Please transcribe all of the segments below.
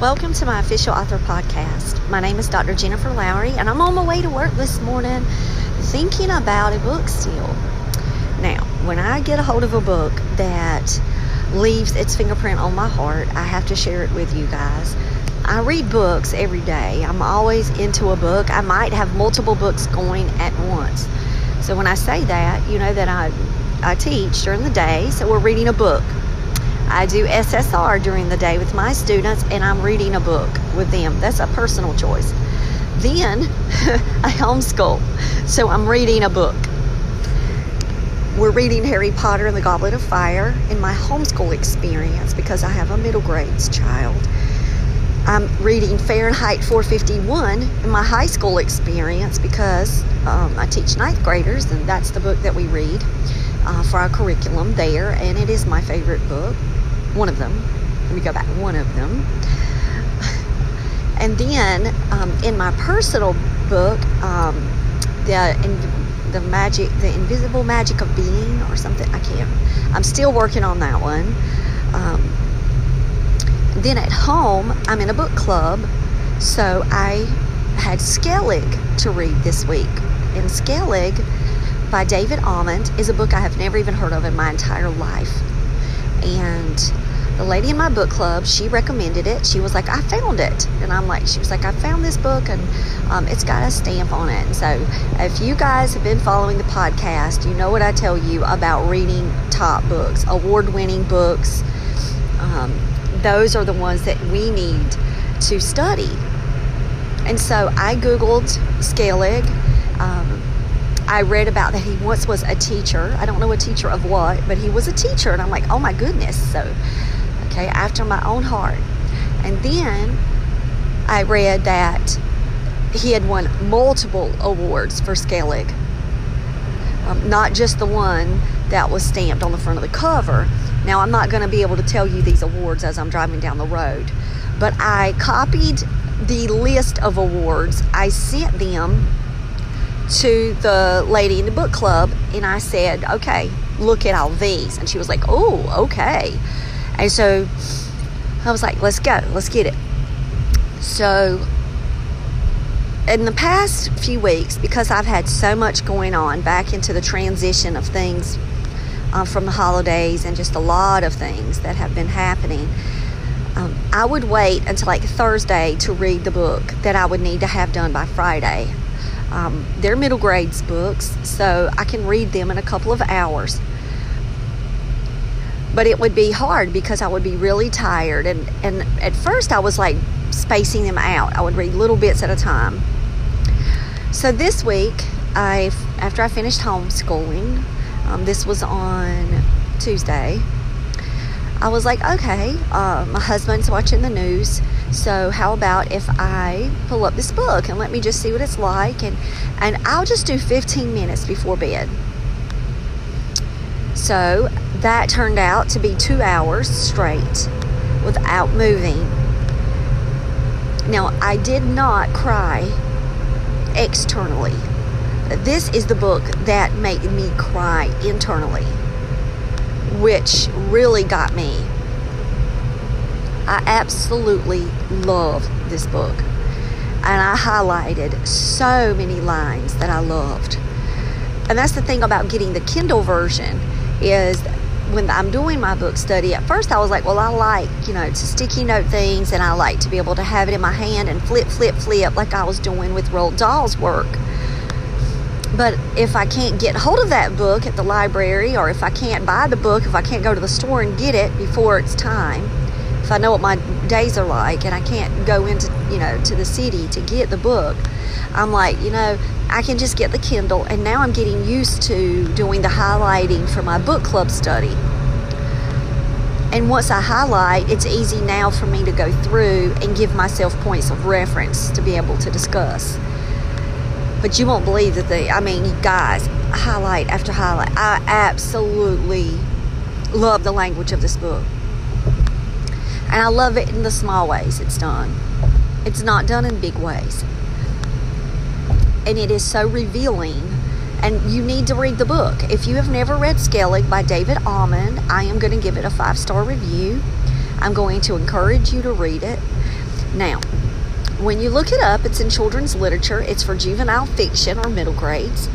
Welcome to my official author podcast. My name is Dr. Jennifer Lowry, and I'm on my way to work this morning thinking about a book still. Now, when I get a hold of a book that leaves its fingerprint on my heart, I have to share it with you guys. I read books every day. I'm always into a book. I might have multiple books going at once. So when I say that, you know that I I teach during the day, so we're reading a book I do SSR during the day with my students, and I'm reading a book with them. That's a personal choice. Then I homeschool, so I'm reading a book. We're reading Harry Potter and the Goblet of Fire in my homeschool experience because I have a middle grades child. I'm reading Fahrenheit 451 in my high school experience because um, I teach ninth graders, and that's the book that we read uh, for our curriculum there, and it is my favorite book one of them. Let me go back. One of them. And then um, in my personal book, um, the in, the magic, the invisible magic of being, or something. I can't. I'm still working on that one. Um, then at home, I'm in a book club, so I had Skellig to read this week. And Skellig by David Almond is a book I have never even heard of in my entire life. And the lady in my book club, she recommended it. She was like, I found it. And I'm like, she was like, I found this book and um, it's got a stamp on it. And so if you guys have been following the podcast, you know what I tell you about reading top books, award winning books. Um, those are the ones that we need to study. And so I Googled Skellig. I read about that he once was a teacher. I don't know a teacher of what, but he was a teacher. And I'm like, oh my goodness. So okay, after my own heart. And then I read that he had won multiple awards for Skellig, um, not just the one that was stamped on the front of the cover. Now, I'm not going to be able to tell you these awards as I'm driving down the road, but I copied the list of awards. I sent them to the lady in the book club and I said, okay, look at all these. And she was like, oh, okay. And so I was like, let's go, let's get it. So in the past few weeks, because I've had so much going on back into the transition of things uh, from the holidays and just a lot of things that have been happening, um, I would wait until like Thursday to read the book that I would need to have done by Friday. Um, they're middle grades books, so I can read them in a couple of hours but it would be hard because I would be really tired. And, and at first, I was like spacing them out. I would read little bits at a time. So this week, I after I finished homeschooling, um, this was on Tuesday. I was like, okay, uh, my husband's watching the news, so how about if I pull up this book and let me just see what it's like, and and I'll just do 15 minutes before bed. So that turned out to be two hours straight without moving. Now, I did not cry externally. This is the book that made me cry internally, which really got me. I absolutely love this book. And I highlighted so many lines that I loved. And that's the thing about getting the Kindle version is when I'm doing my book study, at first I was like, well, I like, you know, to sticky note things and I like to be able to have it in my hand and flip, flip, flip like I was doing with Roald Dahl's work. But if I can't get hold of that book at the library or if I can't buy the book, if I can't go to the store and get it before it's time, if I know what my days are like and I can't go into, you know, to the city to get the book, I'm like, you know, I can just get the Kindle, and now I'm getting used to doing the highlighting for my book club study. And once I highlight, it's easy now for me to go through and give myself points of reference to be able to discuss. But you won't believe that the, I mean, guys, highlight after highlight. I absolutely love the language of this book. And I love it in the small ways it's done. It's not done in big ways and it is so revealing. And you need to read the book. If you have never read Skellig by David Almond, I am going to give it a five star review. I'm going to encourage you to read it. Now, when you look it up, it's in children's literature, it's for juvenile fiction or middle grades.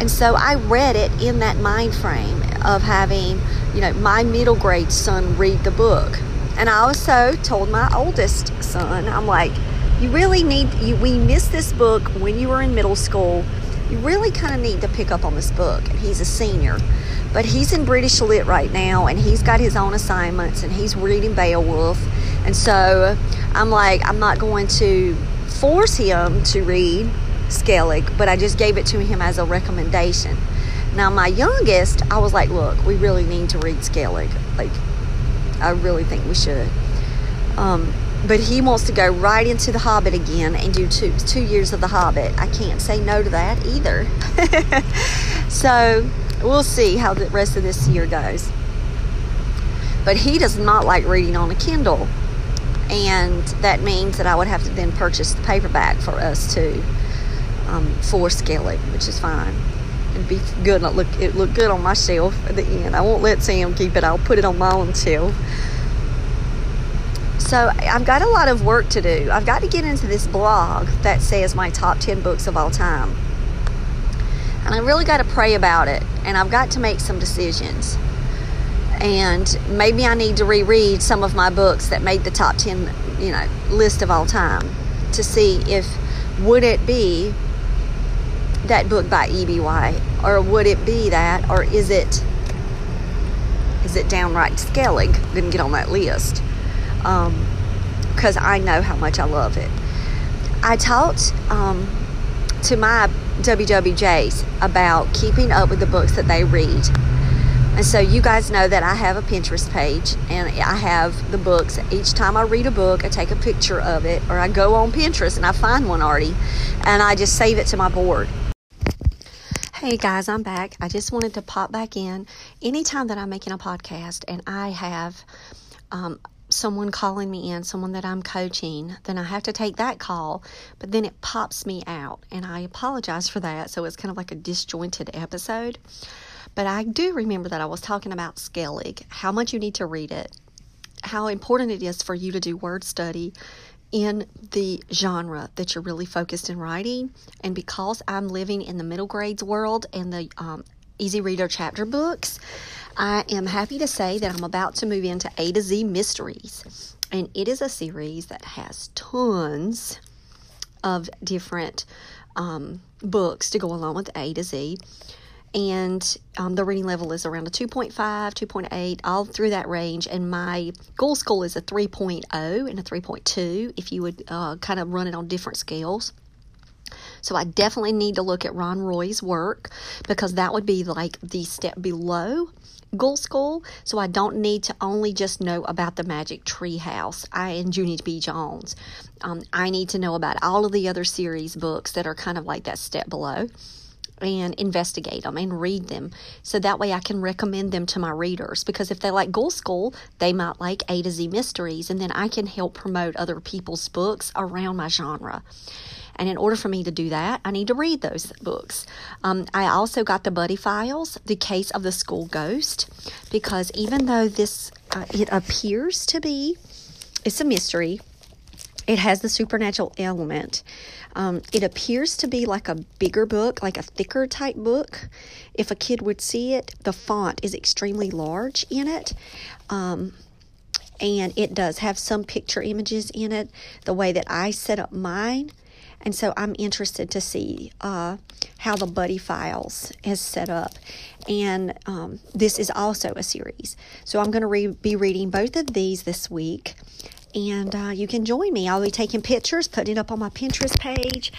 And so I read it in that mind frame of having, you know, my middle grade son read the book. And I also told my oldest son, I'm like, you really need you we missed this book when you were in middle school. You really kind of need to pick up on this book. And he's a senior but he's in british lit right now and he's got his own assignments and he's reading beowulf. And so i'm like i'm not going to force him to read skellig but i just gave it to him as a recommendation. Now my youngest i was like look we really need to read skellig. Like i really think we should um, but he wants to go right into the Hobbit again and do two two years of the Hobbit. I can't say no to that either. so we'll see how the rest of this year goes. But he does not like reading on a Kindle, and that means that I would have to then purchase the paperback for us to um, for Skellig, which is fine. It'd be good. It look it look good on myself at the end. I won't let Sam keep it. I'll put it on my own shelf. So I've got a lot of work to do. I've got to get into this blog that says my top 10 books of all time. And I really got to pray about it. And I've got to make some decisions. And maybe I need to reread some of my books that made the top 10, you know, list of all time to see if would it be that book by E.B. White or would it be that or is it is it downright Skellig didn't get on that list because um, I know how much I love it. I talked um, to my WWJs about keeping up with the books that they read. And so you guys know that I have a Pinterest page and I have the books. Each time I read a book, I take a picture of it or I go on Pinterest and I find one already and I just save it to my board. Hey guys, I'm back. I just wanted to pop back in. Anytime that I'm making a podcast and I have um, someone calling me in, someone that I'm coaching, then I have to take that call, but then it pops me out. And I apologize for that. So it's kind of like a disjointed episode. But I do remember that I was talking about Skellig, how much you need to read it, how important it is for you to do word study in the genre that you're really focused in writing. And because I'm living in the middle grades world and the um, easy reader chapter books, I am happy to say that I'm about to move into A to Z Mysteries. And it is a series that has tons of different um, books to go along with A to Z. And um, the reading level is around a 2.5, 2.8, all through that range. And my goal school is a 3.0 and a 3.2 if you would uh, kind of run it on different scales. So I definitely need to look at Ron Roy's work because that would be like the step below Ghoul School, so I don't need to only just know about the Magic Tree House. I and Junie B. Jones. Um, I need to know about all of the other series books that are kind of like that step below and investigate them and read them so that way I can recommend them to my readers because if they like Ghoul School, they might like A to Z Mysteries and then I can help promote other people's books around my genre. And in order for me to do that, I need to read those books. Um, I also got the Buddy Files, The Case of the School Ghost, because even though this, uh, it appears to be, it's a mystery, it has the supernatural element. Um, it appears to be like a bigger book, like a thicker type book. If a kid would see it, the font is extremely large in it. Um, and it does have some picture images in it, the way that I set up mine. And so I'm interested to see uh, how the Buddy Files is set up. And um, this is also a series. So I'm going to re- be reading both of these this week and uh, you can join me. I'll be taking pictures, putting it up on my Pinterest page,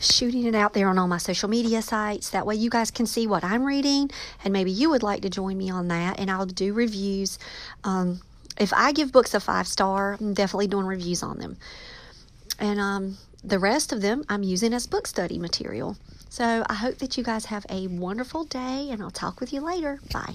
shooting it out there on all my social media sites. That way, you guys can see what I'm reading, and maybe you would like to join me on that. And I'll do reviews. Um, if I give books a five star, I'm definitely doing reviews on them. And um, the rest of them I'm using as book study material. So I hope that you guys have a wonderful day, and I'll talk with you later. Bye.